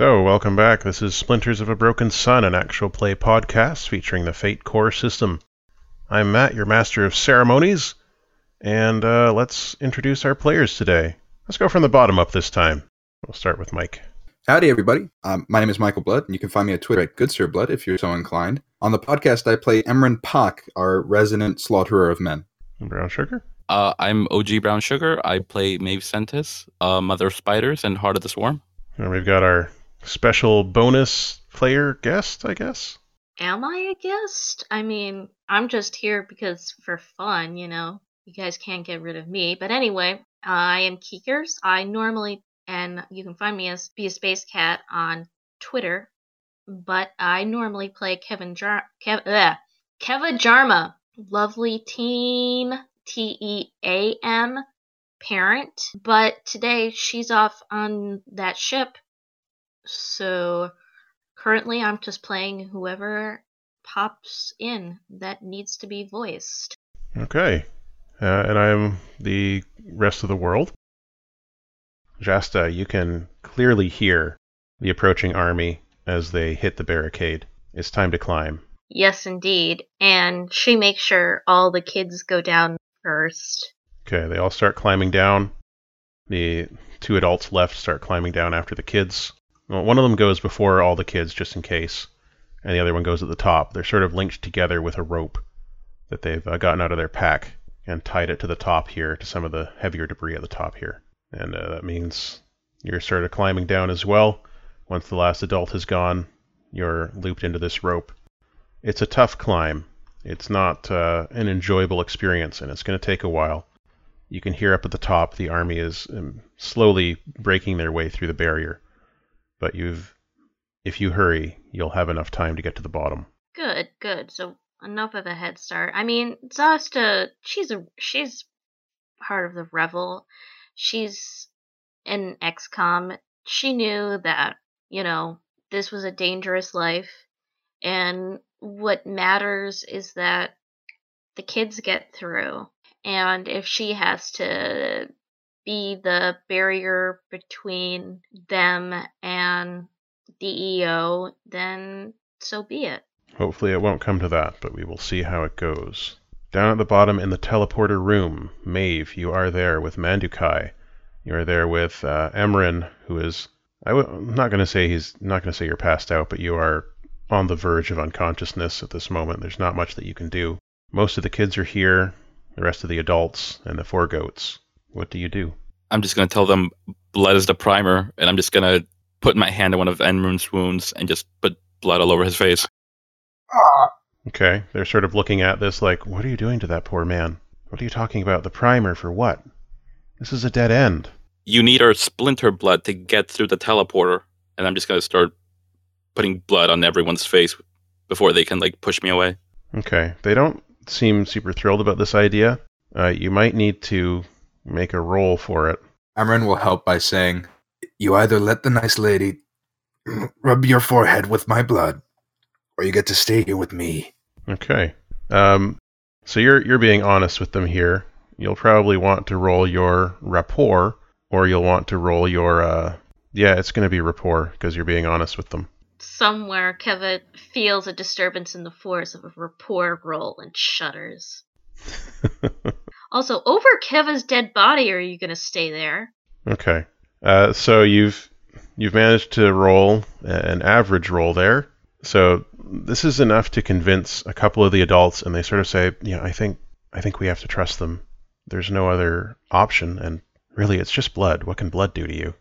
So, welcome back. This is Splinters of a Broken Sun, an actual play podcast featuring the Fate Core system. I'm Matt, your master of ceremonies, and uh, let's introduce our players today. Let's go from the bottom up this time. We'll start with Mike. Howdy, everybody. Um, my name is Michael Blood, and you can find me at Twitter at GoodSirBlood if you're so inclined. On the podcast, I play Emran Pak, our resident slaughterer of men. Brown Sugar. Uh, I'm OG Brown Sugar. I play Maeve Sentis, uh, Mother of Spiders, and Heart of the Swarm. And we've got our special bonus player guest, I guess. Am I a guest? I mean, I'm just here because for fun, you know. You guys can't get rid of me. But anyway, I am Keekers. I normally, and you can find me as Be a Space Cat on Twitter, but I normally play Kevin Jar- Kev- ugh, Keva Jarma, lovely teen, T E A M, parent. But today she's off on that ship so currently, I'm just playing whoever pops in that needs to be voiced. Okay. Uh, and I'm the rest of the world. Jasta, you can clearly hear the approaching army as they hit the barricade. It's time to climb. Yes, indeed. And she makes sure all the kids go down first. Okay, they all start climbing down. The two adults left start climbing down after the kids. Well, one of them goes before all the kids, just in case, and the other one goes at the top. They're sort of linked together with a rope that they've uh, gotten out of their pack and tied it to the top here, to some of the heavier debris at the top here. And uh, that means you're sort of climbing down as well. Once the last adult has gone, you're looped into this rope. It's a tough climb. It's not uh, an enjoyable experience, and it's going to take a while. You can hear up at the top the army is um, slowly breaking their way through the barrier but you've if you hurry, you'll have enough time to get to the bottom. Good, good. So enough of a head start. I mean, Zasta, she's a she's part of the revel. She's in XCOM. She knew that, you know, this was a dangerous life and what matters is that the kids get through. And if she has to be the barrier between them and DEO, then so be it. Hopefully, it won't come to that, but we will see how it goes. Down at the bottom in the teleporter room, Maeve, you are there with Mandukai. You are there with uh, Emran, who is. i w- I'm not going to say he's not going to say you're passed out, but you are on the verge of unconsciousness at this moment. There's not much that you can do. Most of the kids are here, the rest of the adults, and the four goats. What do you do? I'm just going to tell them blood is the primer, and I'm just going to put my hand on one of Emran's wounds and just put blood all over his face. Okay, they're sort of looking at this like, what are you doing to that poor man? What are you talking about? The primer for what? This is a dead end. You need our splinter blood to get through the teleporter, and I'm just going to start putting blood on everyone's face before they can like push me away. Okay, they don't seem super thrilled about this idea. Uh, you might need to make a roll for it. Emran will help by saying, You either let the nice lady rub your forehead with my blood, or you get to stay here with me. Okay. Um, so you're you're being honest with them here. You'll probably want to roll your rapport, or you'll want to roll your uh, yeah, it's going to be rapport because you're being honest with them. Somewhere, Kevin feels a disturbance in the force of a rapport roll and shudders. Also, over Keva's dead body, are you going to stay there? Okay. Uh, so you've you've managed to roll an average roll there. So this is enough to convince a couple of the adults, and they sort of say, "Yeah, I think I think we have to trust them. There's no other option, and really, it's just blood. What can blood do to you?"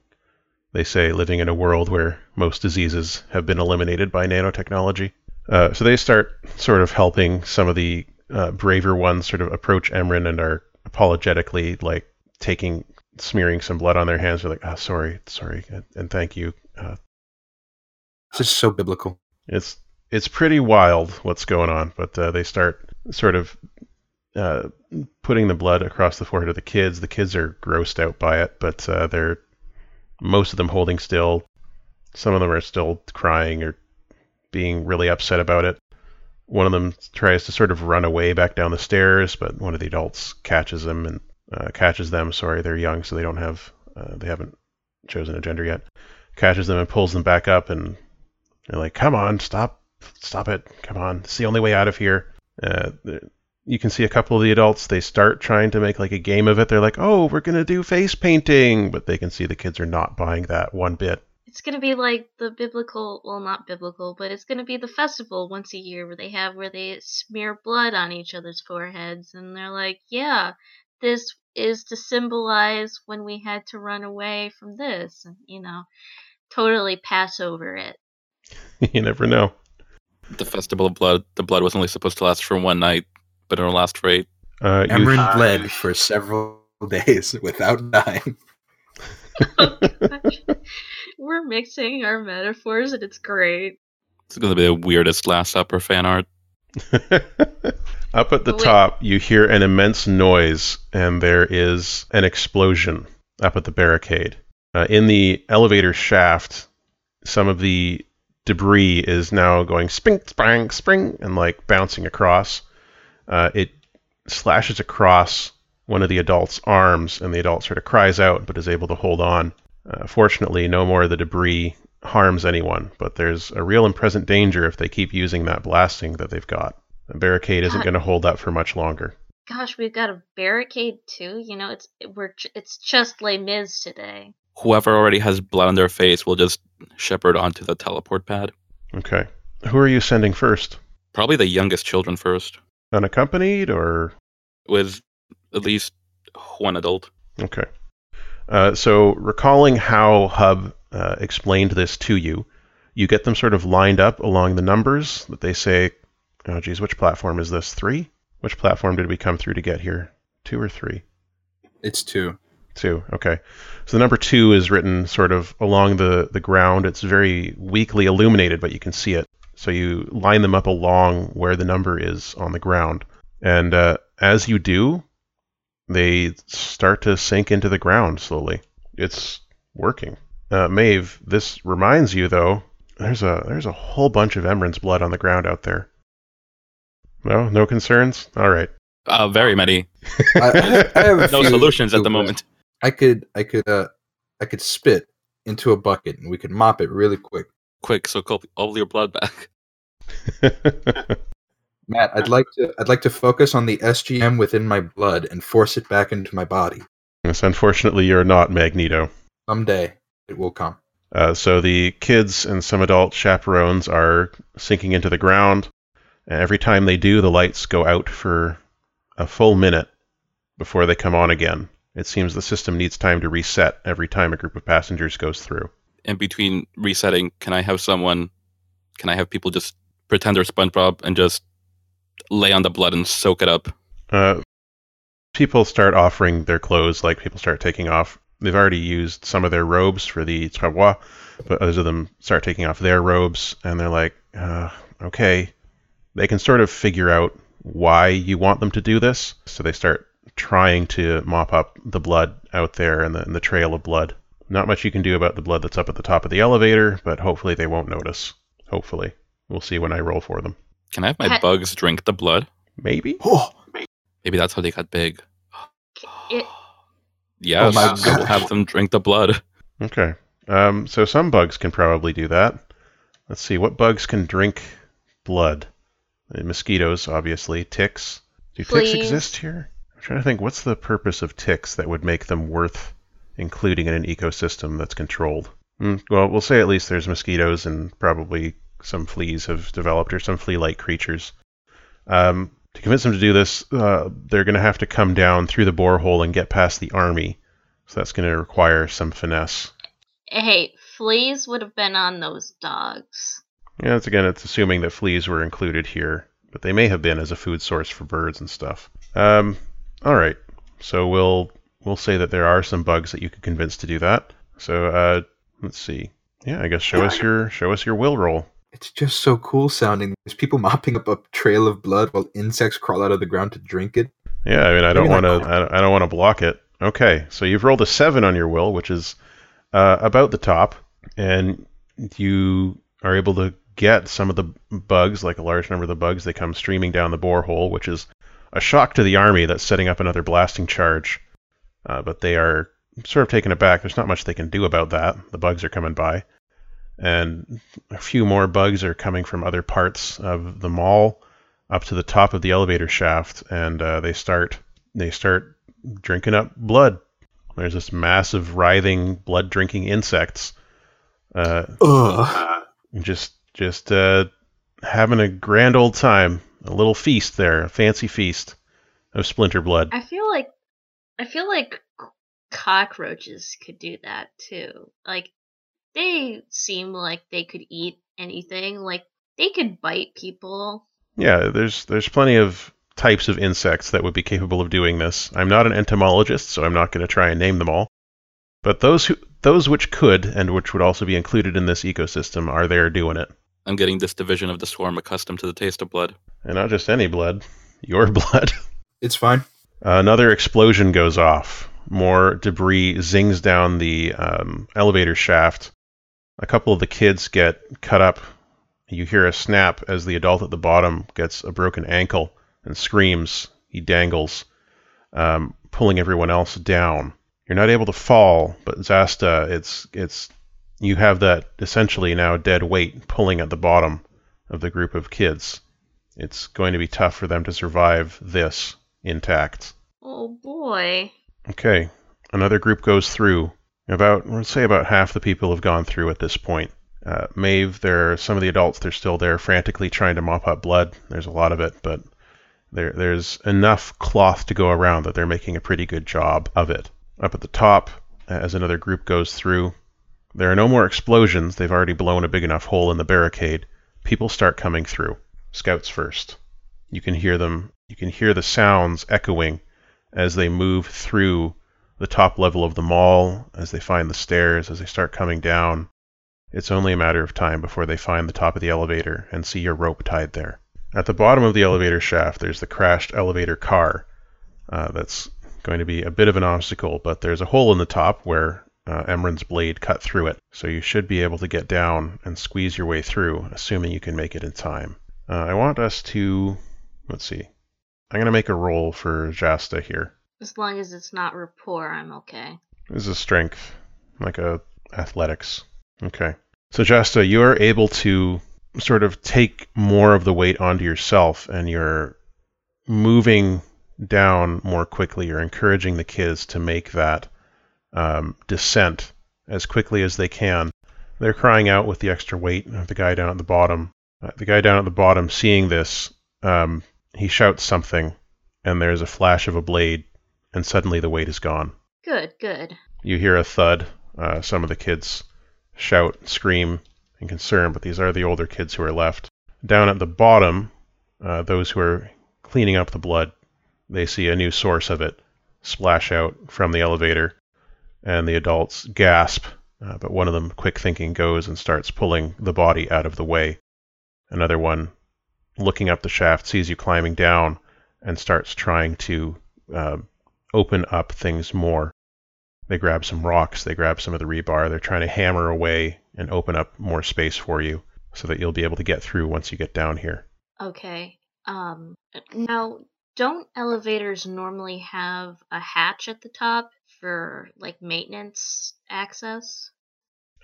They say, living in a world where most diseases have been eliminated by nanotechnology. Uh, so they start sort of helping some of the uh, braver ones sort of approach Emran and are apologetically like taking smearing some blood on their hands. They're like, "Ah, oh, sorry, sorry, and, and thank you." Uh, it's just so biblical. It's it's pretty wild what's going on, but uh, they start sort of uh, putting the blood across the forehead of the kids. The kids are grossed out by it, but uh, they're most of them holding still. Some of them are still crying or being really upset about it. One of them tries to sort of run away back down the stairs, but one of the adults catches them and uh, catches them. Sorry, they're young, so they don't have uh, they haven't chosen a gender yet. catches them and pulls them back up, and they're like, "Come on, stop, stop it! Come on, it's the only way out of here." Uh, you can see a couple of the adults. They start trying to make like a game of it. They're like, "Oh, we're gonna do face painting," but they can see the kids are not buying that one bit. It's gonna be like the biblical, well, not biblical, but it's gonna be the festival once a year where they have where they smear blood on each other's foreheads, and they're like, "Yeah, this is to symbolize when we had to run away from this," and you know, totally pass over it. you never know. The festival of blood. The blood was only supposed to last for one night, but it'll last for eight. Uh, you- Emran bled for several days without dying. We're mixing our metaphors, and it's great. It's gonna be the weirdest Last Supper fan art. Up at the Wait. top, you hear an immense noise, and there is an explosion up at the barricade. Uh, in the elevator shaft, some of the debris is now going spring, spring, spring, and like bouncing across. Uh, it slashes across one of the adult's arms, and the adult sort of cries out, but is able to hold on. Uh, fortunately, no more of the debris harms anyone, but there's a real and present danger if they keep using that blasting that they've got. The barricade isn't going to hold up for much longer. Gosh, we've got a barricade too. You know, it's we're j- it's just Les Mis today. Whoever already has blood on their face will just shepherd onto the teleport pad. Okay. Who are you sending first? Probably the youngest children first, Unaccompanied or with at least one adult. Okay. Uh, so, recalling how Hub uh, explained this to you, you get them sort of lined up along the numbers that they say, oh, geez, which platform is this? Three? Which platform did we come through to get here? Two or three? It's two. Two. Okay. So, the number two is written sort of along the, the ground. It's very weakly illuminated, but you can see it. So, you line them up along where the number is on the ground. And uh, as you do, they start to sink into the ground slowly. It's working. Uh, Maeve, this reminds you though. There's a there's a whole bunch of Emran's blood on the ground out there. No, no concerns. All right. Uh, very many. I, I have No solutions at the moment. I could, I could, uh, I could spit into a bucket and we could mop it really quick. Quick, so call all your blood back. Matt, I'd like to, I'd like to focus on the SGM within my blood and force it back into my body. yes, unfortunately, you're not Magneto. Someday it will come. Uh, so the kids and some adult chaperones are sinking into the ground. And every time they do, the lights go out for a full minute before they come on again. It seems the system needs time to reset every time a group of passengers goes through. In between resetting, can I have someone? Can I have people just pretend they're SpongeBob and just lay on the blood and soak it up? Uh, people start offering their clothes, like people start taking off. They've already used some of their robes for the travois, but others of them start taking off their robes, and they're like, uh, okay. They can sort of figure out why you want them to do this, so they start trying to mop up the blood out there and the, and the trail of blood. Not much you can do about the blood that's up at the top of the elevator, but hopefully they won't notice. Hopefully. We'll see when I roll for them. Can I have my Ha- bugs drink the blood? Maybe? Oh, Maybe that's how they got big. It, Yes, my I will have them drink the blood. Okay. Um, so some bugs can probably do that. Let's see, what bugs can drink blood? Uh, mosquitoes, obviously. Ticks. Do ticks exist here? I'm trying to think, what's the purpose of ticks that would make them worth including in an ecosystem that's controlled? Hmm, well, we'll say at least there's mosquitoes and probably some fleas have developed or some flea-like creatures. Um, to convince them to do this, uh, they're going to have to come down through the borehole and get past the army. So that's going to require some finesse. hey, fleas would have been on those dogs. Yeah, it's again, it's assuming that fleas were included here, but they may have been as a food source for birds and stuff. Um, all right, so we'll we'll say that there are some bugs that you could convince to do that. So uh, let's see. Yeah, I guess show us your show us your will roll. It's just so cool sounding. There's people mopping up a trail of blood while insects crawl out of the ground to drink it. Yeah, I mean, I don't want to I don't- want to block it. Okay, so you've rolled a seven on your will, which is uh, about the top, and you are able to get some of the bugs, like a large number of the bugs. They come streaming down the borehole, which is a shock to the army that's setting up another blasting charge. Uh, but they are sort of taken aback. There's not much they can do about that. The bugs are coming by, and a few more bugs are coming from other parts of the mall up to the top of the elevator shaft, and uh, they start they start drinking up blood. There's this massive writhing blood drinking insects, uh, Ugh. just just uh, having a grand old time, a little feast there, a fancy feast of splinter blood. I feel like I feel like cockroaches could do that too. Like they seem like they could eat anything. Like they could bite people. Yeah, there's there's plenty of types of insects that would be capable of doing this. I'm not an entomologist, so I'm not going to try and name them all. But those who those which could and which would also be included in this ecosystem are there doing it. I'm getting this division of the swarm accustomed to the taste of blood. And not just any blood, your blood. It's fine. Another explosion goes off. More debris zings down the um, elevator shaft. A couple of the kids get cut up. You hear a snap as the adult at the bottom gets a broken ankle and screams. He dangles, um, pulling everyone else down. You're not able to fall, but Zasta, it's it's you have that essentially now dead weight pulling at the bottom of the group of kids. It's going to be tough for them to survive this intact. Oh boy. Okay, another group goes through. About, let's say, about half the people have gone through at this point. Uh, Maeve, there are some of the adults. They're still there, frantically trying to mop up blood. There's a lot of it, but there, there's enough cloth to go around that they're making a pretty good job of it. Up at the top, as another group goes through, there are no more explosions. They've already blown a big enough hole in the barricade. People start coming through. Scouts first. You can hear them. You can hear the sounds echoing as they move through the top level of the mall, as they find the stairs, as they start coming down. It's only a matter of time before they find the top of the elevator and see your rope tied there. At the bottom of the elevator shaft, there's the crashed elevator car. Uh, that's going to be a bit of an obstacle, but there's a hole in the top where uh, Emran's blade cut through it. So you should be able to get down and squeeze your way through, assuming you can make it in time. Uh, I want us to, let's see, I'm going to make a roll for Jasta here. As long as it's not rapport, I'm okay. This is a strength, like a athletics. Okay. So Jasta, you are able to sort of take more of the weight onto yourself, and you're moving down more quickly. You're encouraging the kids to make that um, descent as quickly as they can. They're crying out with the extra weight of the guy down at the bottom. Uh, the guy down at the bottom, seeing this, um, he shouts something, and there's a flash of a blade, and suddenly the weight is gone. Good, good. You hear a thud. Uh, some of the kids shout, scream in concern, but these are the older kids who are left. Down at the bottom, uh, those who are cleaning up the blood, they see a new source of it splash out from the elevator, and the adults gasp. Uh, but one of them, quick thinking, goes and starts pulling the body out of the way. Another one, looking up the shaft, sees you climbing down and starts trying to uh, open up things more. They grab some rocks, they grab some of the rebar, they're trying to hammer away and open up more space for you so that you'll be able to get through once you get down here. Okay. Um now don't elevators normally have a hatch at the top for like maintenance access?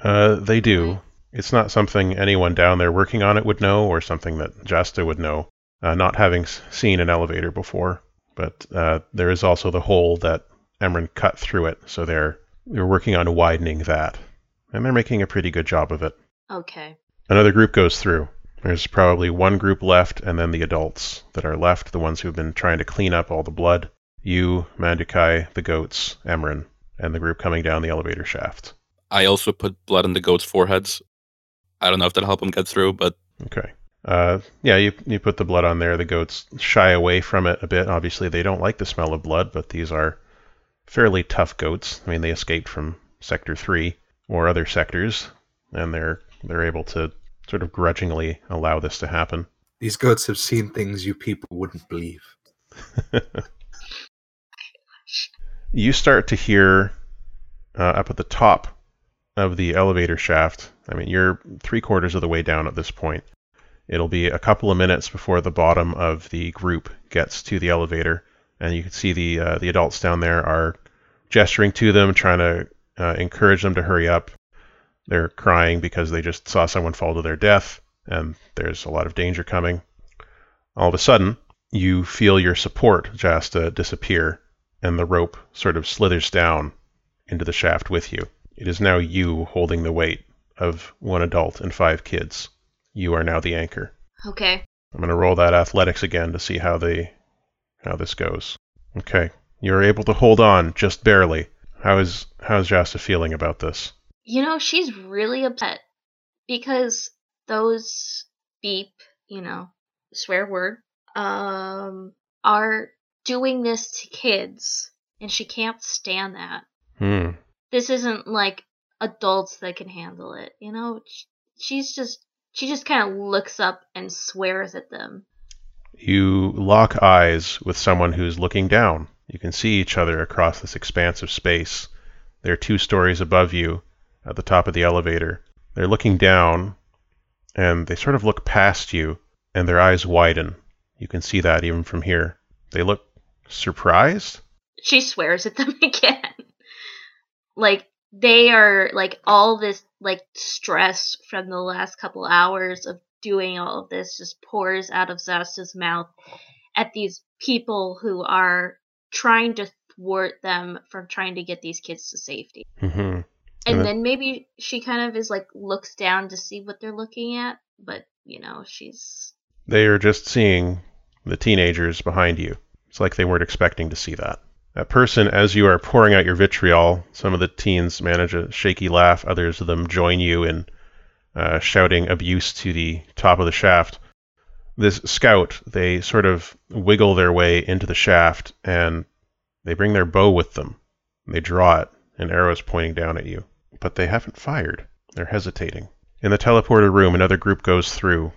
Uh, they do. Okay. It's not something anyone down there working on it would know, or something that Jasta would know, uh, not having seen an elevator before. But uh, there is also the hole that Emran cut through it, so they're they're working on widening that, and they're making a pretty good job of it. Okay. Another group goes through. There's probably one group left, and then the adults that are left, the ones who've been trying to clean up all the blood. You, Mandukai, the goats, Emran, and the group coming down the elevator shaft. I also put blood on the goats' foreheads. I don't know if that'll help them get through, but Okay. Uh, yeah, you you put the blood on there. The goats shy away from it a bit. Obviously, they don't like the smell of blood, but these are fairly tough goats. I mean, they escaped from Sector Three or other sectors, and they're they're able to sort of grudgingly allow this to happen. These goats have seen things you people wouldn't believe. you start to hear uh, up at the top of the elevator shaft. I mean, you're three quarters of the way down at this point. It'll be a couple of minutes before the bottom of the group gets to the elevator, and you can see the uh, the adults down there are gesturing to them, trying to uh, encourage them to hurry up. They're crying because they just saw someone fall to their death, and there's a lot of danger coming. All of a sudden, you feel your support, Jasta, disappear, and the rope sort of slithers down into the shaft with you. It is now you holding the weight of one adult and five kids. You are now the anchor. Okay. I'm going to roll that athletics again to see how the how this goes. Okay. You're able to hold on just barely. How is how's Jasta feeling about this? You know, she's really upset because those beep, you know, swear word, um, are doing this to kids, and she can't stand that. Hmm. This isn't like adults that can handle it, you know? She's just, she just kind of looks up and swears at them. You lock eyes with someone who's looking down. You can see each other across this expanse of space. They're two stories above you at the top of the elevator. They're looking down, and they sort of look past you, and their eyes widen. You can see that even from here. They look surprised? She swears at them again. like, they are, like, all this, like, stress from the last couple hours of doing all of this just pours out of Zasta's mouth at these people who are trying to thwart them from trying to get these kids to safety. Mm-hmm. And And then- then maybe she kind of is like looks down to see what they're looking at, but you know, she's They are just seeing the teenagers behind you. It's like they weren't expecting to see that. That person, as you are pouring out your vitriol, some of the teens manage a shaky laugh. Others of them join you in uh, shouting abuse to the top of the shaft. This scout, they sort of wiggle their way into the shaft and they bring their bow with them. They draw it, and arrows pointing down at you. But they haven't fired. They're hesitating. In the teleporter room, another group goes through.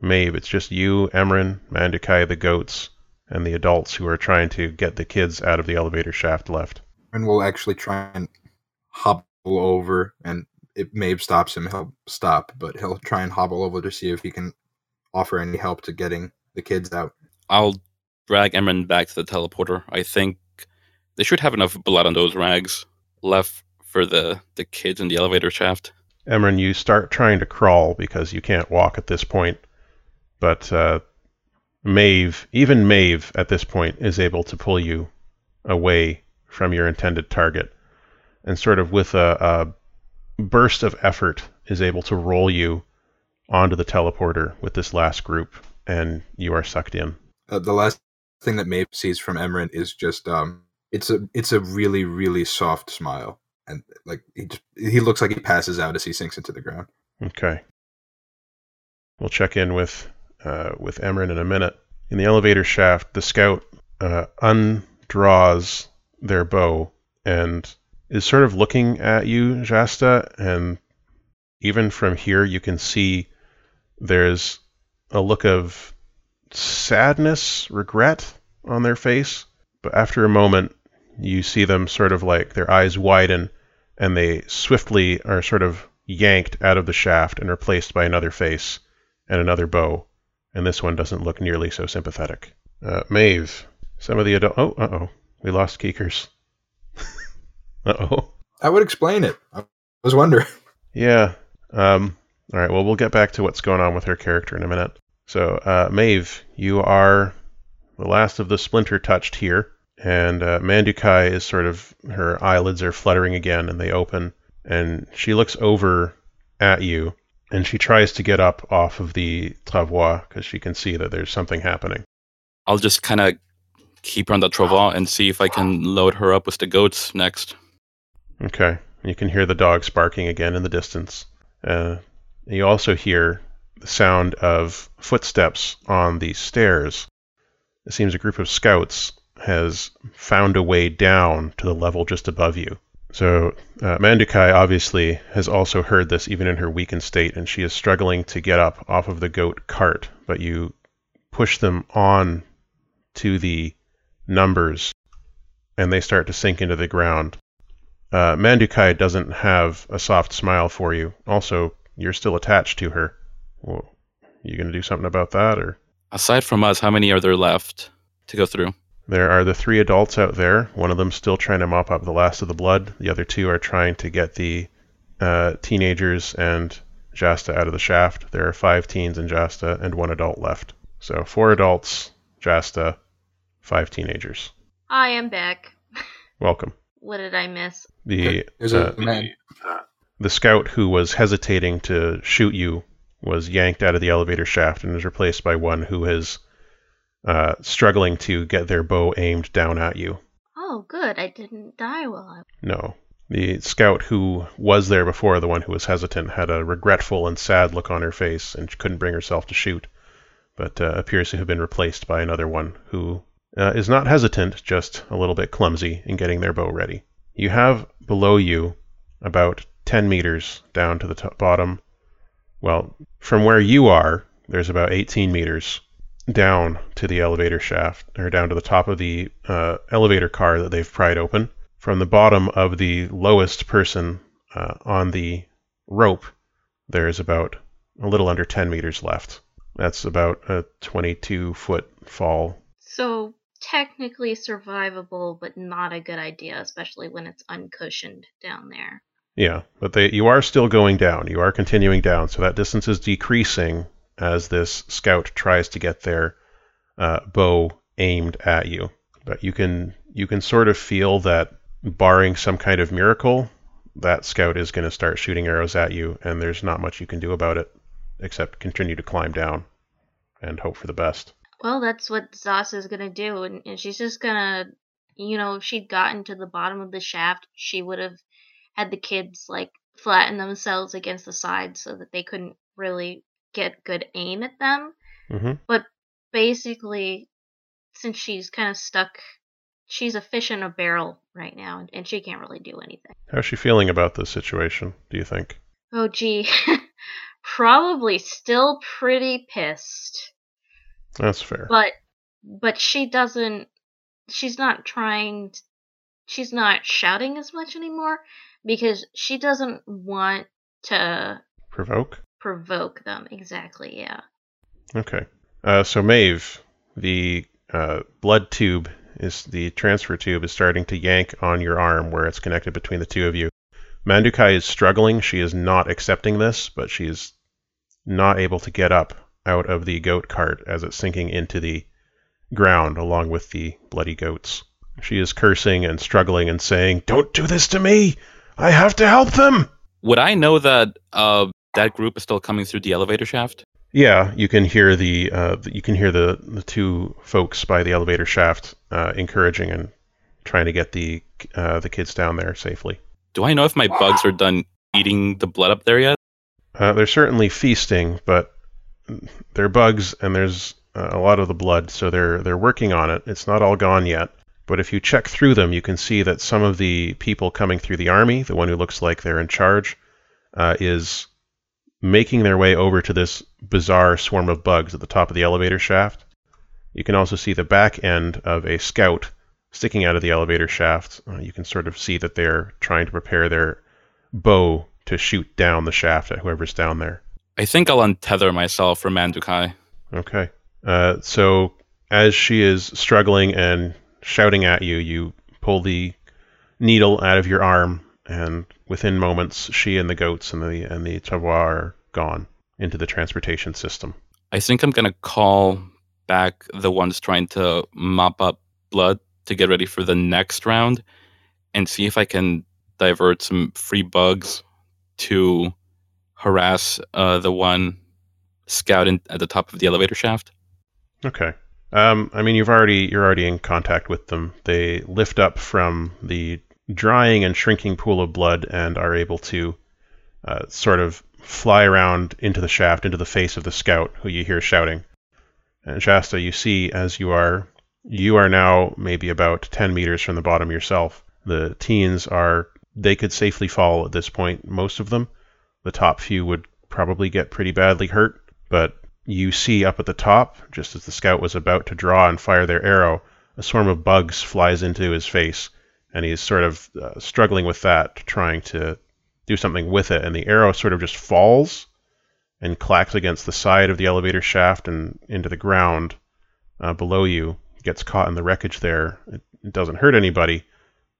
Maeve, it's just you, Emran, Mandukai, the goats, and the adults who are trying to get the kids out of the elevator shaft left. And we'll actually try and hobble over, and if Maeve stops him, he'll stop, but he'll try and hobble over to see if he can offer any help to getting the kids out. I'll drag Emran back to the teleporter. I think they should have enough blood on those rags left for the, the kids in the elevator shaft. Emran, you start trying to crawl because you can't walk at this point, but uh, Maeve, even Maeve at this point, is able to pull you away from your intended target, and sort of with a, a burst of effort is able to roll you onto the teleporter with this last group, and you are sucked in. Uh, the last thing that Maeve sees from Emran is just um, it's a it's a really really soft smile, and like he just, he looks like he passes out as he sinks into the ground. Okay. We'll check in with uh, with Emran in a minute. In the elevator shaft, the scout uh, undraws their bow and is sort of looking at you, Jasta, and even from here you can see there's a look of sadness, regret on their face. But after a moment, you see them sort of like their eyes widen and they swiftly are sort of yanked out of the shaft and replaced by another face and another bow. And this one doesn't look nearly so sympathetic. Uh, Maeve, some of the adult. Oh, uh oh. We lost Keekers. uh oh. That would explain it. I was wondering. Yeah. Um, all right. Well, we'll get back to what's going on with her character in a minute. So, uh, Maeve, you are the last of the splinter touched here, and uh, Mandukai is sort of her eyelids are fluttering again, and they open, and she looks over at you, and she tries to get up off of the travois because she can see that there's something happening. I'll just kind of keep her on the travois and see if I can load her up with the goats next. Okay. You can hear the dogs barking again in the distance. Uh, you also hear the sound of footsteps on the stairs. It seems a group of scouts has found a way down to the level just above you. So uh, Mandukai obviously has also heard this even in her weakened state, and she is struggling to get up off of the goat cart. But you push them on to the numbers, and they start to sink into the ground. Uh, Mandukai doesn't have a soft smile for you. Also, you're still attached to her. Well, you gonna do something about that, or Aside from us, how many are there left to go through? There are the three adults out there. One of them still trying to mop up the last of the blood. The other two are trying to get the uh, teenagers and Jasta out of the shaft. There are five teens in Jasta and one adult left. So four adults, Jasta, five teenagers. I am back. Welcome. What did I miss? The There's uh, a man. the scout who was hesitating to shoot you was yanked out of the elevator shaft and is replaced by one who is uh, struggling to get their bow aimed down at you. Oh, good. I didn't die while I. No. The scout who was there before, the one who was hesitant, had a regretful and sad look on her face and couldn't bring herself to shoot, but uh, appears to have been replaced by another one who uh, is not hesitant, just a little bit clumsy in getting their bow ready. You have below you about 10 meters down to the top, bottom. Well, from where you are, there's about 18 meters down to the elevator shaft, or down to the top of the uh, elevator car that they've pried open. From the bottom of the lowest person uh, on the rope, there's about a little under 10 meters left. That's about a 22 foot fall. So technically survivable, but not a good idea, especially when it's uncushioned down there. Yeah, but they you are still going down. You are continuing down, so that distance is decreasing as this scout tries to get their uh, bow aimed at you. But you can you can sort of feel that, barring some kind of miracle, that scout is going to start shooting arrows at you, and there's not much you can do about it except continue to climb down and hope for the best. Well, that's what Zasa is gonna do, and, and she's just gonna, you know, if she'd gotten to the bottom of the shaft, she would have had the kids like flatten themselves against the side so that they couldn't really get good aim at them. hmm But basically, since she's kind of stuck, she's a fish in a barrel right now, and, and she can't really do anything. How's she feeling about this situation? Do you think? Oh, gee, probably still pretty pissed. That's fair. but but she doesn't she's not trying she's not shouting as much anymore because she doesn't want to Provoke. Provoke them exactly yeah Okay. Uh, so Maeve, the uh, blood tube is the transfer tube is starting to yank on your arm where it's connected between the two of you. Mandukai is struggling. She is not accepting this, but she is not able to get up out of the goat cart as it's sinking into the ground along with the bloody goats. She is cursing and struggling and saying, "Don't do this to me! I have to help them!" Would I know that uh, that group is still coming through the elevator shaft? Yeah, you can hear the uh, you can hear the the two folks by the elevator shaft uh, encouraging and trying to get the uh, the kids down there safely. Do I know if my bugs are done eating the blood up there yet? Uh, they're certainly feasting, but they're bugs and there's uh, a lot of the blood, so they're they're working on it. It's not all gone yet, but if you check through them, you can see that some of the people coming through the army, the one who looks like they're in charge, uh, is making their way over to this bizarre swarm of bugs at the top of the elevator shaft. You can also see the back end of a scout sticking out of the elevator shaft. Uh, you can sort of see that they're trying to prepare their bow to shoot down the shaft at whoever's down there. I think I'll untether myself from Mandukai. Okay. Uh, so as she is struggling and shouting at you, you pull the needle out of your arm, and within moments, she and the goats and the and the travois are gone into the transportation system. I think I'm gonna call back the ones trying to mop up blood to get ready for the next round and see if I can divert some free bugs to harass uh, the one scout in, at the top of the elevator shaft. Okay. Um, I mean, you've already you're already in contact with them. They lift up from the drying and shrinking pool of blood and are able to uh, sort of fly around into the shaft, into the face of the scout, who you hear shouting. And Shasta, you see as you are you are now maybe about ten meters from the bottom yourself. The teens are they could safely fall at this point. Most of them, the top few would probably get pretty badly hurt, but you see up at the top, just as the scout was about to draw and fire their arrow, a swarm of bugs flies into his face, and he's sort of uh, struggling with that, trying to do something with it, and the arrow sort of just falls and clacks against the side of the elevator shaft and into the ground uh, below you, gets caught in the wreckage there. It, it doesn't hurt anybody.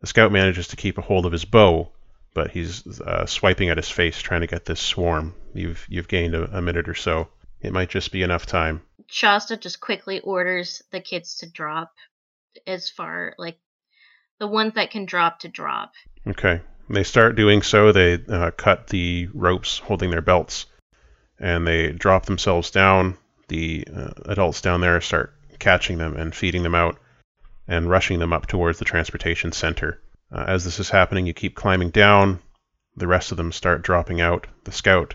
The scout manages to keep a hold of his bow, but he's uh, swiping at his face trying to get this swarm. You've you've gained a, a minute or so. It might just be enough time. Shasta just quickly orders the kids to drop as far like the ones that can drop to drop. Okay. They start doing so. They uh, cut the ropes holding their belts, and they drop themselves down. The uh, adults down there start catching them and feeding them out, and rushing them up towards the transportation center. Uh, as this is happening, you keep climbing down. The rest of them start dropping out. The scout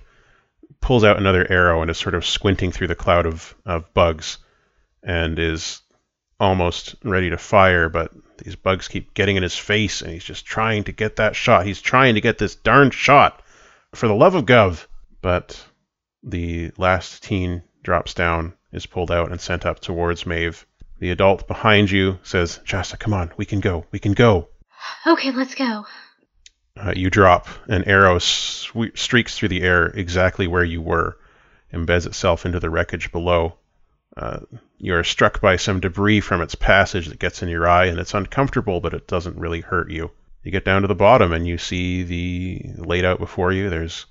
pulls out another arrow and is sort of squinting through the cloud of, of bugs, and is almost ready to fire, but these bugs keep getting in his face, and he's just trying to get that shot. He's trying to get this darn shot for the love of Gov. But the last teen drops down, is pulled out, and sent up towards Maeve. The adult behind you says, Shasta, come on, we can go, we can go. Okay, let's go. Uh, you drop. An arrow swe- streaks through the air exactly where you were, embeds itself into the wreckage below. Uh, you are struck by some debris from its passage that gets in your eye, and it's uncomfortable, but it doesn't really hurt you. You get down to the bottom, and you see the laid out before you. There's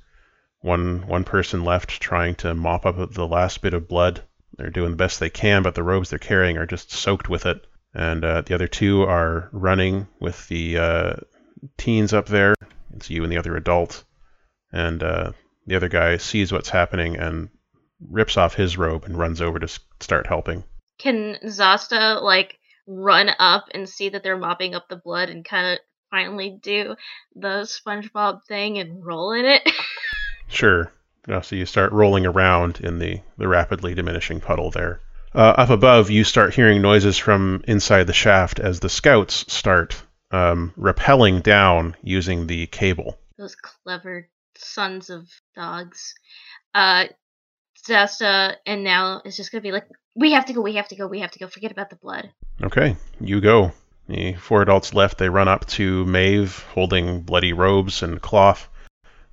one one person left trying to mop up the last bit of blood. They're doing the best they can, but the robes they're carrying are just soaked with it. And uh, the other two are running with the uh, teens up there. It's you and the other adult. And uh, the other guy sees what's happening and rips off his robe and runs over to start helping. Can Zasta like run up and see that they're mopping up the blood and kind of finally do the SpongeBob thing and roll in it? Sure. Uh, so you start rolling around in the, the rapidly diminishing puddle there. Uh, up above, you start hearing noises from inside the shaft as the scouts start um, rappelling down using the cable. Those clever sons of dogs. Uh, Zasta and now it's just gonna be like, we have to go, we have to go, we have to go. Forget about the blood. Okay, you go. The four adults left. They run up to Maeve holding bloody robes and cloth,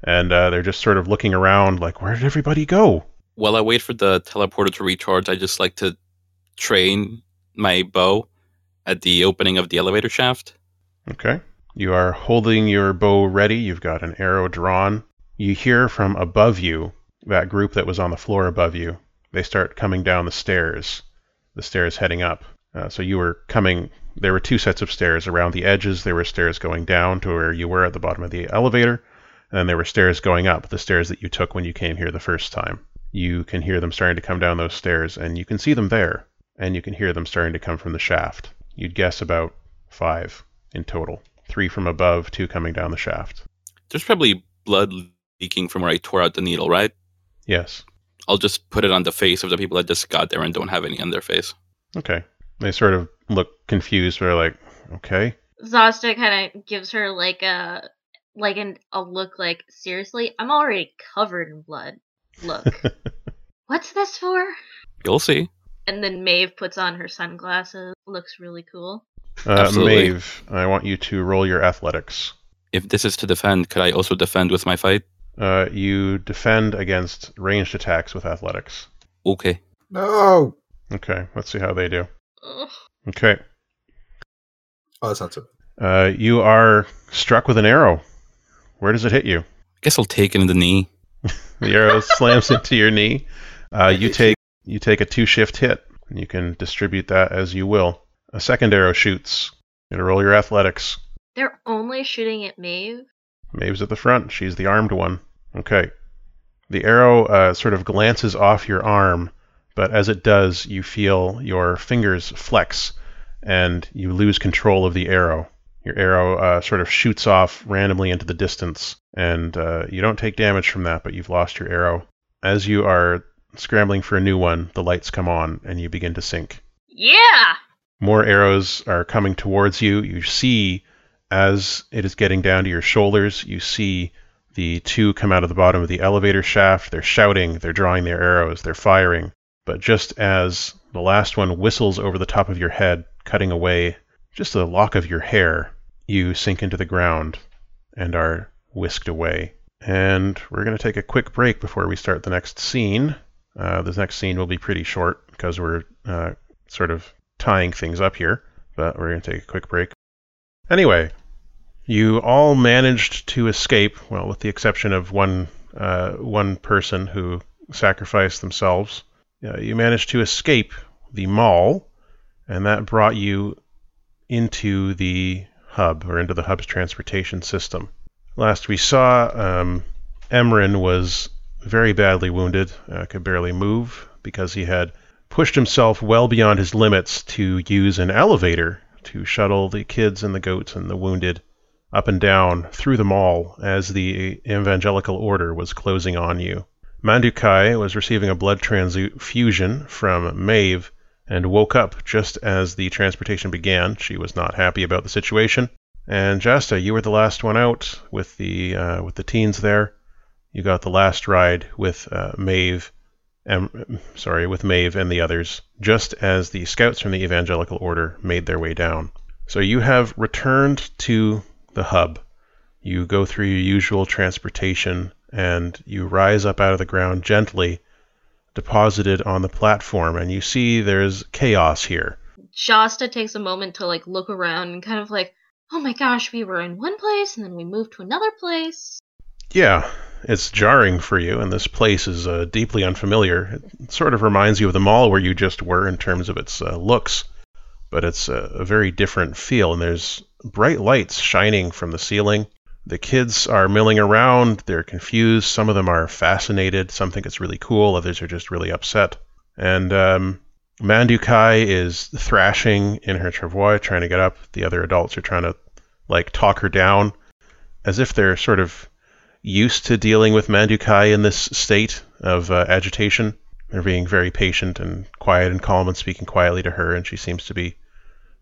and uh, they're just sort of looking around like, where did everybody go? While I wait for the teleporter to recharge, I just like to train my bow at the opening of the elevator shaft. Okay. You are holding your bow ready. You've got an arrow drawn. You hear from above you, that group that was on the floor above you. They start coming down the stairs, the stairs heading up. Uh, so you were coming, there were two sets of stairs. Around the edges, there were stairs going down to where you were at the bottom of the elevator. And then there were stairs going up, the stairs that you took when you came here the first time. You can hear them starting to come down those stairs, and you can see them there. And you can hear them starting to come from the shaft. You'd guess about five in total. Three from above, two coming down the shaft. There's probably blood leaking from where I tore out the needle, right? Yes. I'll just put it on the face of the people that just got there and don't have any on their face. Okay. They sort of look confused. They're like, okay. Zasta kind of gives her like a like an, a look like seriously, I'm already covered in blood. Look, what's this for? You'll see. And then Maeve puts on her sunglasses. Looks really cool. Uh, Absolutely. Maeve, I want you to roll your athletics. If this is to defend, could I also defend with my fight? Uh, you defend against ranged attacks with athletics. Okay. No. Okay, let's see how they do. Ugh. Okay. Oh, that's not so. Uh, you are struck with an arrow. Where does it hit you? I guess I'll take it in the knee. The arrow slams into your knee. Uh, you take you take a two shift hit. and You can distribute that as you will. A second arrow shoots. You gotta roll your athletics. They're only shooting at Maeve. Maeve's at the front. She's the armed one. Okay. The arrow uh, sort of glances off your arm, but as it does, you feel your fingers flex and you lose control of the arrow. Your arrow uh, sort of shoots off randomly into the distance, and uh, you don't take damage from that, but you've lost your arrow. As you are scrambling for a new one, the lights come on and you begin to sink. Yeah. More arrows are coming towards you. You see, as it is getting down to your shoulders, you see the two come out of the bottom of the elevator shaft. They're shouting, they're drawing their arrows, they're firing. But just as the last one whistles over the top of your head, cutting away just a lock of your hair, you sink into the ground and are whisked away. And we're going to take a quick break before we start the next scene. Uh, this next scene will be pretty short because we're uh, sort of tying things up here, but we're going to take a quick break. Anyway, you all managed to escape, well, with the exception of one uh, one person who sacrificed themselves. Uh, you managed to escape the mall, and that brought you into the hub or into the hub's transportation system. Last we saw, um, Emran was very badly wounded, uh, could barely move because he had pushed himself well beyond his limits to use an elevator to shuttle the kids and the goats and the wounded up and down through the mall as the evangelical order was closing on you. Mandukai was receiving a blood transfusion from Maeve and woke up just as the transportation began. She was not happy about the situation. And Jasta, you were the last one out with the uh, with the teens there. You got the last ride with uh, Maeve, em, sorry, with Maeve and the others, just as the scouts from the Evangelical Order made their way down. So you have returned to the hub. You go through your usual transportation and you rise up out of the ground gently, deposited on the platform, and you see there's chaos here. Shasta takes a moment to like look around and kind of like, oh my gosh, we were in one place and then we moved to another place. Yeah, it's jarring for you, and this place is uh, deeply unfamiliar. It sort of reminds you of the mall where you just were in terms of its uh, looks, but it's a, a very different feel, and there's bright lights shining from the ceiling. The kids are milling around, they're confused. Some of them are fascinated, some think it's really cool, others are just really upset. And um, Mandukai is thrashing in her travois, trying to get up. The other adults are trying to like talk her down, as if they're sort of used to dealing with Mandukai in this state of uh, agitation. They're being very patient and quiet and calm and speaking quietly to her, and she seems to be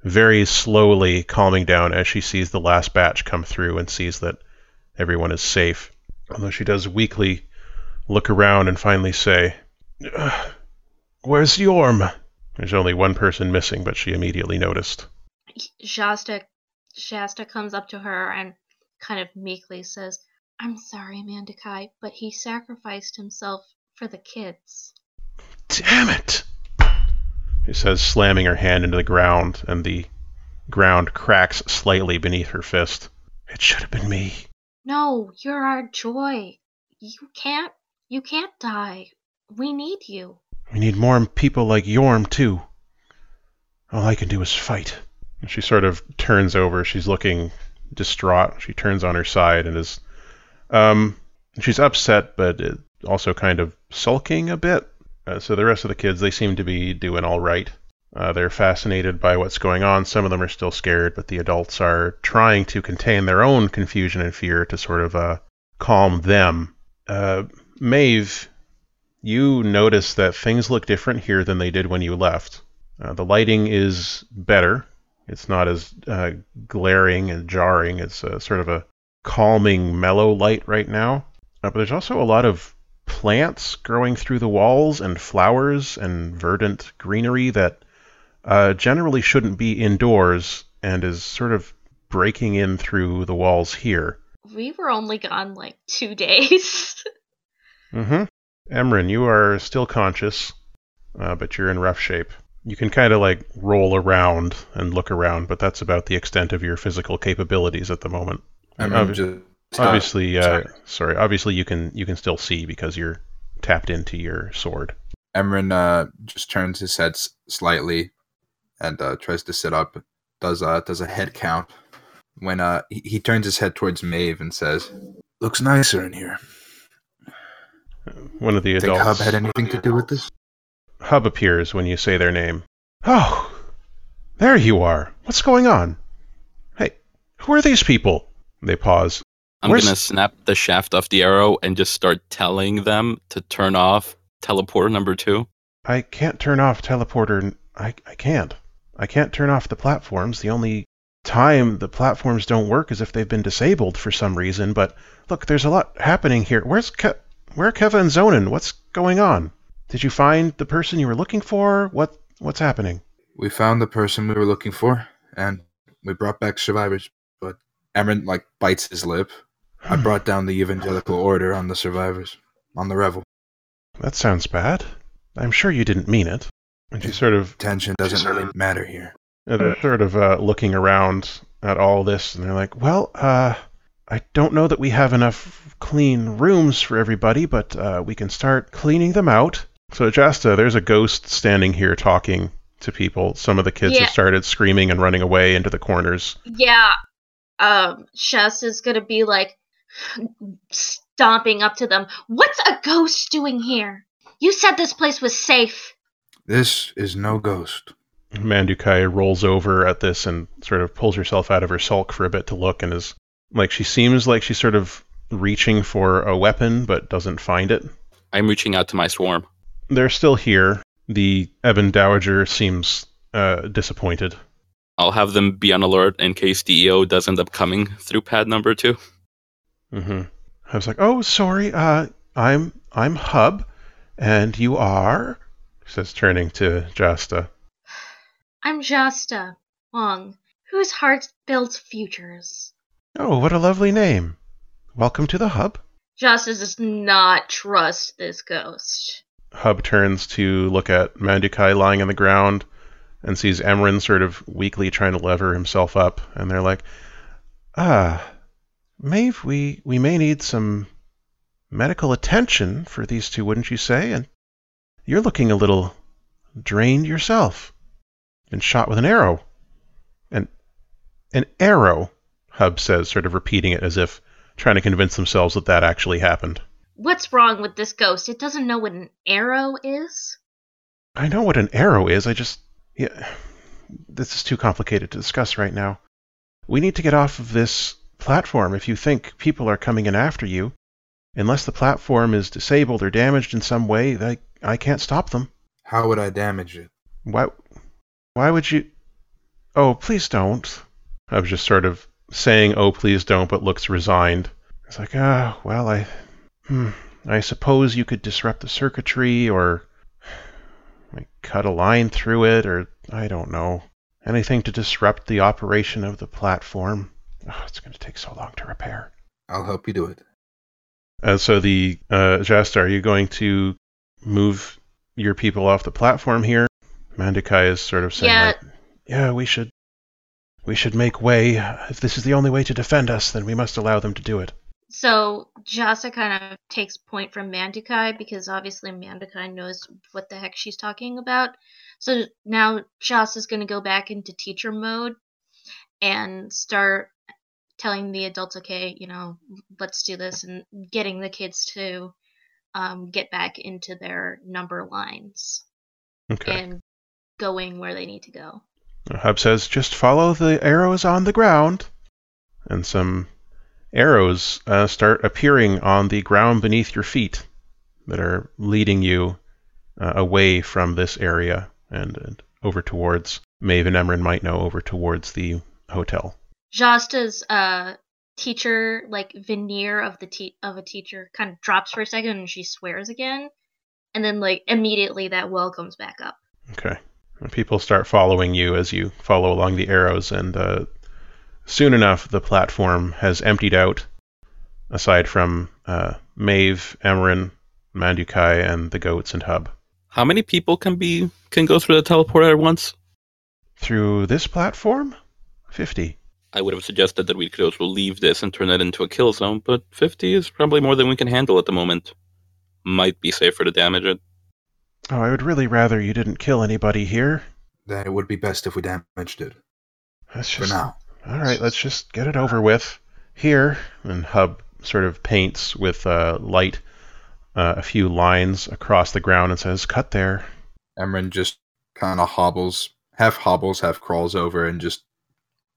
very slowly calming down as she sees the last batch come through and sees that everyone is safe. Although she does weakly look around and finally say, Where's Yorm? There's only one person missing, but she immediately noticed. Shasta, Shasta comes up to her and kind of meekly says, I'm sorry, Mandukai, but he sacrificed himself for the kids. Damn it! She says, slamming her hand into the ground, and the ground cracks slightly beneath her fist. It should have been me. No, you're our joy. You can't, you can't die. We need you. We need more people like Yorm, too. All I can do is fight. And she sort of turns over. She's looking distraught. She turns on her side and is, um, she's upset, but also kind of sulking a bit. Uh, so the rest of the kids, they seem to be doing all right. Uh, they're fascinated by what's going on. Some of them are still scared, but the adults are trying to contain their own confusion and fear to sort of uh, calm them. Uh, Maeve, you notice that things look different here than they did when you left. Uh, the lighting is better. It's not as uh, glaring and jarring. It's sort of a calming, mellow light right now. but there's also a lot of plants growing through the walls and flowers and verdant greenery that uh, generally shouldn't be indoors and is sort of breaking in through the walls here. We were only gone like two days. mm-hmm. Emran, you are still conscious, uh, but you're in rough shape. You can kind of like roll around and look around, but that's about the extent of your physical capabilities at the moment. I'm just obviously, uh, sorry. sorry. Obviously, you can you can still see because you're tapped into your sword. Emran uh, just turns his head s- slightly and uh, tries to sit up. Does uh does a head count when uh he, he turns his head towards Maeve and says, "Looks nicer in here." One of the Think adults. Hub had anything to do with this? Hub appears when you say their name. Oh, there you are. What's going on? Hey, who are these people? They pause. I'm Where's- gonna snap the shaft off the arrow and just start telling them to turn off teleporter number two. I can't turn off teleporter. I, I can't. I can't turn off the platforms. The only time the platforms don't work is if they've been disabled for some reason. But look, there's a lot happening here. Where's Ke- where are Keva and Zonin? What's going on? Did you find the person you were looking for? What what's happening? We found the person we were looking for, and we brought back survivors. But Emran like bites his lip. I brought down the evangelical order on the survivors, on the revel. That sounds bad. I'm sure you didn't mean it. And she sort of Tension doesn't really matter here. And they're sort of uh, looking around at all this, and they're like, "Well, uh, I don't know that we have enough clean rooms for everybody, but uh, we can start cleaning them out." So, Jasta, there's a ghost standing here talking to people. Some of the kids Yeah. have started screaming and running away into the corners. Yeah. Um, Shas is gonna be like stomping up to them. What's a ghost doing here? You said this place was safe. This is no ghost. Mandukai rolls over at this and sort of pulls herself out of her sulk for a bit to look, and is like, she seems like she's sort of reaching for a weapon, but doesn't find it. I'm reaching out to my swarm. They're still here. The Ebon Dowager seems uh, disappointed. I'll have them be on alert in case DEO does end up coming through pad number two. Mm-hmm. I was like, "Oh, sorry. Uh, I'm I'm Hub, and you are," says, turning to Jasta. I'm Jasta Wong, whose heart builds futures. Oh, what a lovely name. Welcome to the Hub. Jasta does not trust this ghost. Hub turns to look at Mandukai lying on the ground and sees Emran sort of weakly trying to lever himself up, and they're like, "Ah, Maeve, we we may need some medical attention for these two, wouldn't you say? And you're looking a little drained yourself. Been shot with an arrow. An an arrow." Hub says, sort of repeating it as if trying to convince themselves that that actually happened. What's wrong with this ghost? It doesn't know what an arrow is? I know what an arrow is. I just. Yeah. This is too complicated to discuss right now. We need to get off of this platform if you think people are coming in after you. Unless the platform is disabled or damaged in some way, I, I can't stop them. How would I damage it? Why, why would you. Oh, please don't. I was just sort of saying, oh, please don't, but looks resigned. It's like, ah, well, I. Hmm, I suppose you could disrupt the circuitry or like cut a line through it, or I don't know. Anything to disrupt the operation of the platform. Oh, it's going to take so long to repair. I'll help you do it. Uh, so the uh, Jasta, are you going to move your people off the platform here? Mandukai is sort of saying, Yeah. like, yeah, we should, we should make way. If this is the only way to defend us, then we must allow them to do it. So Jasta kind of takes point from Mandukai because obviously Mandukai knows what the heck she's talking about. So now Jasta's going to go back into teacher mode and start telling the adults, okay, you know, let's do this, and getting the kids to um, get back into their number lines Okay. and going where they need to go. Hub says, just follow the arrows on the ground. And some arrows uh, start appearing on the ground beneath your feet that are leading you uh, away from this area and, and over towards, Maeve and Emran might know, over towards the hotel. Jasta's uh teacher like veneer of the te- of a teacher kind of drops for a second and she swears again and then like immediately that well comes back up. Okay. And people start following you as you follow along the arrows, and uh, soon enough, the platform has emptied out, aside from uh, Maeve, Emran, Mandukai, and the goats and Hub. How many people can be can go through the teleporter at once? Through this platform? 50. I would have suggested that we could also leave this and turn it into a kill zone, but 50 is probably more than we can handle at the moment. Might be safer to damage it. Oh, I would really rather you didn't kill anybody here. Then it would be best if we damaged it. Let's For now. All right, let's just get it over with. Here, and Hub sort of paints with uh, light uh, a few lines across the ground and says, "Cut there." Emran just kind of hobbles, half hobbles, half crawls over and just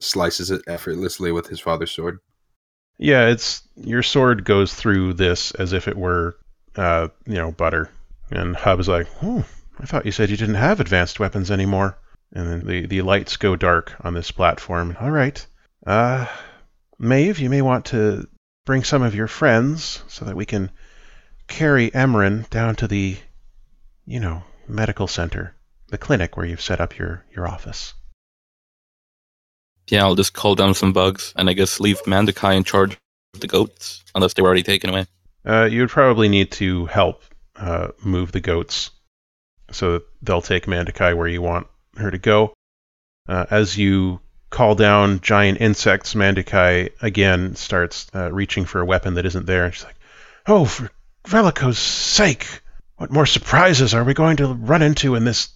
slices it effortlessly with his father's sword. Yeah, it's your sword goes through this as if it were, uh, you know, butter. And Hub is like, "Oh, I thought you said you didn't have advanced weapons anymore." And then the the lights go dark on this platform. All right, uh, Maeve, you may want to bring some of your friends so that we can carry Emran down to the, you know, medical center, the clinic where you've set up your your office. Yeah, I'll just call down some bugs and I guess leave Mandukai in charge of the goats, unless they were already taken away. Uh, you would probably need to help uh, move the goats. so that they'll take Mandukai where you want her to go. Uh, as you call down giant insects, Mandukai again starts uh, reaching for a weapon that isn't there, and she's like, "Oh, for Velico's sake! What more surprises are we going to run into in this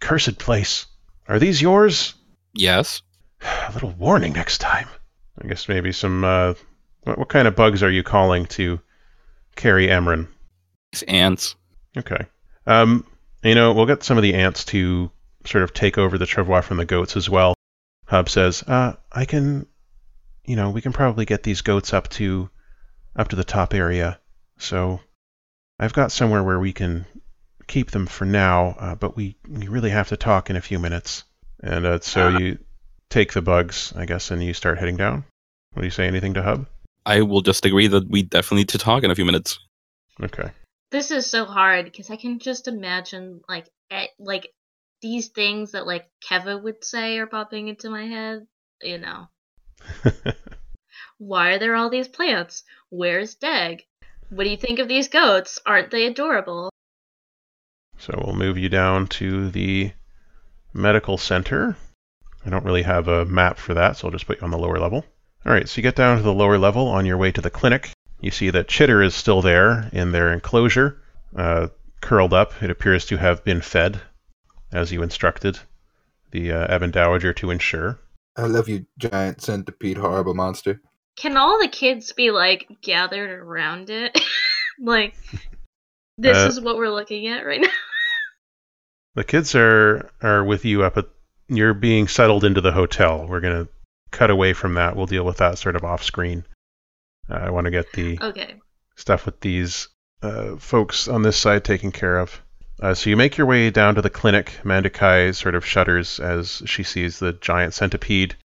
cursed place? Are these yours? Yes. A little warning next time. I guess maybe some. Uh, what, what kind of bugs are you calling to carry Emran? These ants. Okay. Um, you know, we'll get some of the ants to sort of take over the travois from the goats as well. Hub says, uh, I can, you know, we can probably get these goats up to, up to the top area. So, I've got somewhere where we can keep them for now, uh, but we, we really have to talk in a few minutes. And uh, so you take the bugs, I guess, and you start heading down. Will you say? Anything to Hub? I will just agree that we definitely need to talk in a few minutes. Okay. This is so hard because I can just imagine like eh, like these things that like Keva would say are popping into my head. You know, why are there all these plants? Where's Deg? What do you think of these goats? Aren't they adorable? So we'll move you down to the medical center. I don't really have a map for that, so I'll just put you on the lower level. All right, so you get down to the lower level on your way to the clinic. You see that Chitter is still there in their enclosure, uh, curled up. It appears to have been fed, as you instructed the uh, Ebon Dowager to ensure. I love you, giant centipede, horrible monster. Can all the kids be like gathered around it? like this Uh, is what we're looking at right now. The kids are are with you up at. You're being settled into the hotel. We're gonna cut away from that. We'll deal with that sort of off screen. Uh, I want to get the Okay. stuff with these uh, folks on this side taken care of. Uh, so you make your way down to the clinic. Mandukai sort of shudders as she sees the giant centipede,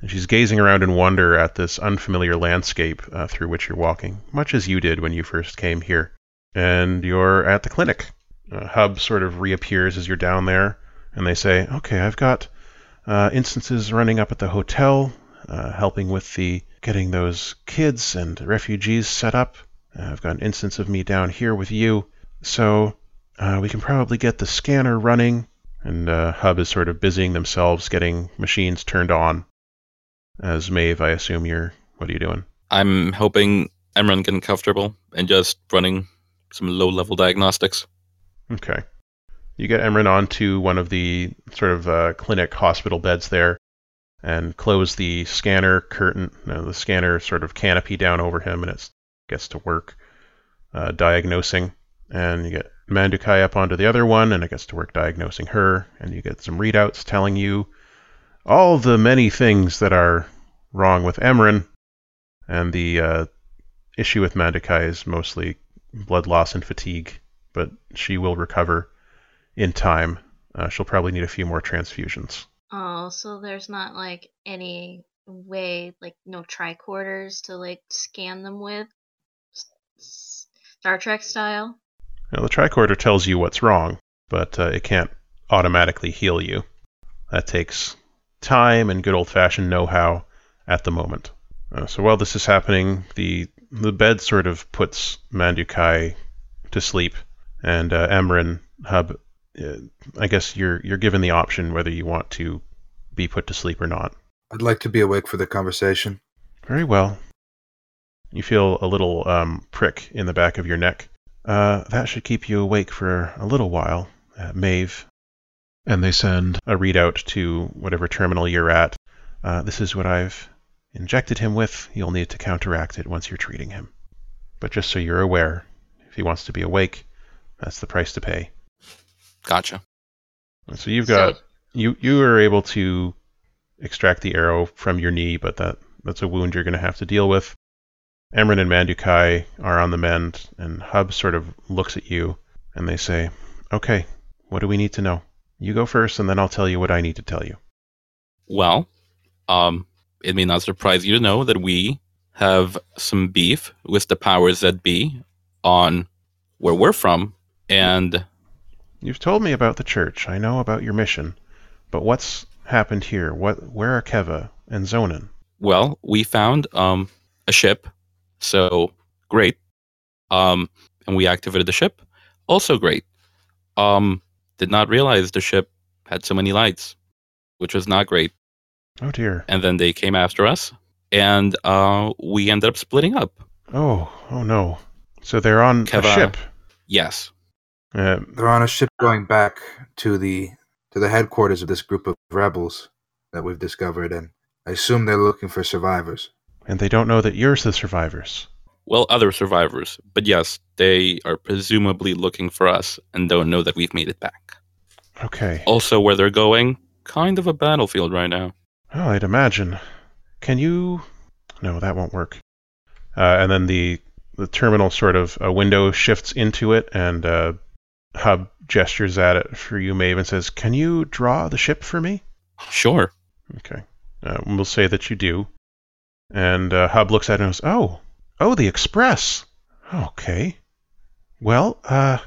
and she's gazing around in wonder at this unfamiliar landscape uh, through which you're walking, much as you did when you first came here. And you're at the clinic. Uh, Hub sort of reappears as you're down there, and they say, "Okay, I've got uh, instances running up at the hotel, uh, helping with the getting those kids and refugees set up. I've got an instance of me down here with you, so uh, we can probably get the scanner running." And uh, Hub is sort of busying themselves getting machines turned on. As Maeve, I assume you're. What are you doing? I'm helping Emran get comfortable and just running some low level diagnostics. Okay. You get Emran onto one of the sort of uh, clinic hospital beds there and close the scanner curtain, no, the scanner sort of canopy down over him, and it gets to work uh, diagnosing. And you get Mandukai up onto the other one, and it gets to work diagnosing her. And you get some readouts telling you all the many things that are wrong with Emran. And the uh, issue with Mandukai is mostly blood loss and fatigue but she will recover in time. Uh, she'll probably need a few more transfusions. Oh, so there's not like any way, like no tricorders to like scan them with, Star Trek style. Now, the tricorder tells you what's wrong, but uh, it can't automatically heal you. That takes time and good old-fashioned know-how at the moment. Uh, so while this is happening, the the bed sort of puts Mandukai to sleep, and uh, Emran Hub. Uh, I guess you're you're given the option whether you want to be put to sleep or not. I'd like to be awake for the conversation. Very well. You feel a little um, prick in the back of your neck. Uh, that should keep you awake for a little while, uh, Maeve. And they send a readout to whatever terminal you're at. Uh, this is what I've injected him with. You'll need to counteract it once you're treating him. But just so you're aware, if he wants to be awake, that's the price to pay. Gotcha. So you've got So- you you are able to extract the arrow from your knee, but that that's a wound you're going to have to deal with. Emran and Mandukai are on the mend, and Hub sort of looks at you, and they say, "Okay, what do we need to know? You go first, and then I'll tell you what I need to tell you." Well, um, it may not surprise you to know that we have some beef with the powers that be on where we're from, and You've told me about the church. I know about your mission, but what's happened here? What? Where are Keva and Zonin? well, we found um a ship, so great. Um, and we activated the ship, also great. Um, did not realize the ship had so many lights, which was not great. Oh dear. And then they came after us, and uh, we ended up splitting up. Oh, oh no. So they're on a ship. Yes. Uh, They're on a ship going back to the to the headquarters of this group of rebels that we've discovered, and I assume they're looking for survivors. and they don't know that you're the survivors. Well, other survivors. But yes, they are presumably looking for us and don't know that we've made it back. Okay. Also, where they're going, kind of a battlefield right now. Oh, I'd imagine. Can you? No, that won't work. Uh, and then the the terminal sort of a window shifts into it, and uh, Hub gestures at it for you, Maeve, and says, "Can you draw the ship for me?" Sure. Okay. Uh, we'll say that you do. And uh, Hub looks at it and goes, "Oh, oh, the Express. Okay. Well, uh,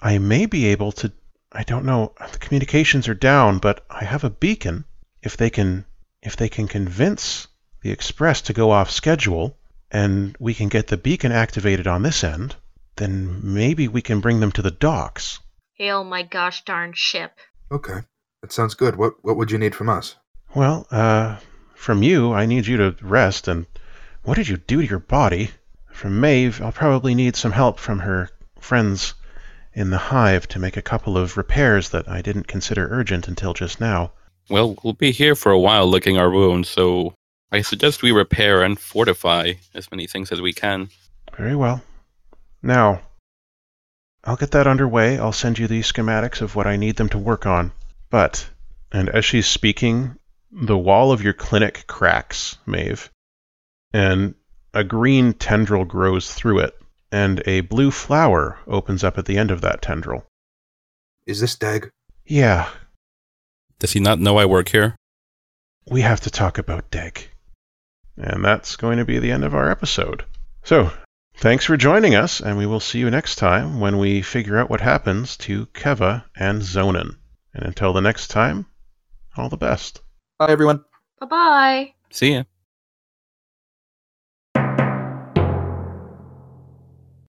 I may be able to. I don't know. The communications are down, but I have a beacon. If they can, if they can convince the Express to go off schedule, and we can get the beacon activated on this end, then maybe we can bring them to the docks." Hail my gosh darn ship. Okay, that sounds good. What what would you need from us? Well, uh, from you, I need you to rest. And what did you do to your body? From Maeve, I'll probably need some help from her friends in the hive to make a couple of repairs that I didn't consider urgent until just now. Well, we'll be here for a while licking our wounds, so I suggest we repair and fortify as many things as we can. Very well. Now, I'll get that underway. I'll send you the schematics of what I need them to work on. But, and as she's speaking, the wall of your clinic cracks, Maeve, and a green tendril grows through it, and a blue flower opens up at the end of that tendril. Is this Dag? Yeah, Does he not know I work here? we have to talk about Deg. And that's going to be the end of our episode. So, thanks for joining us, and we will see you next time when we figure out what happens to Keva and Zonin. And until the next time, all the best. Bye, everyone. Bye bye. See ya.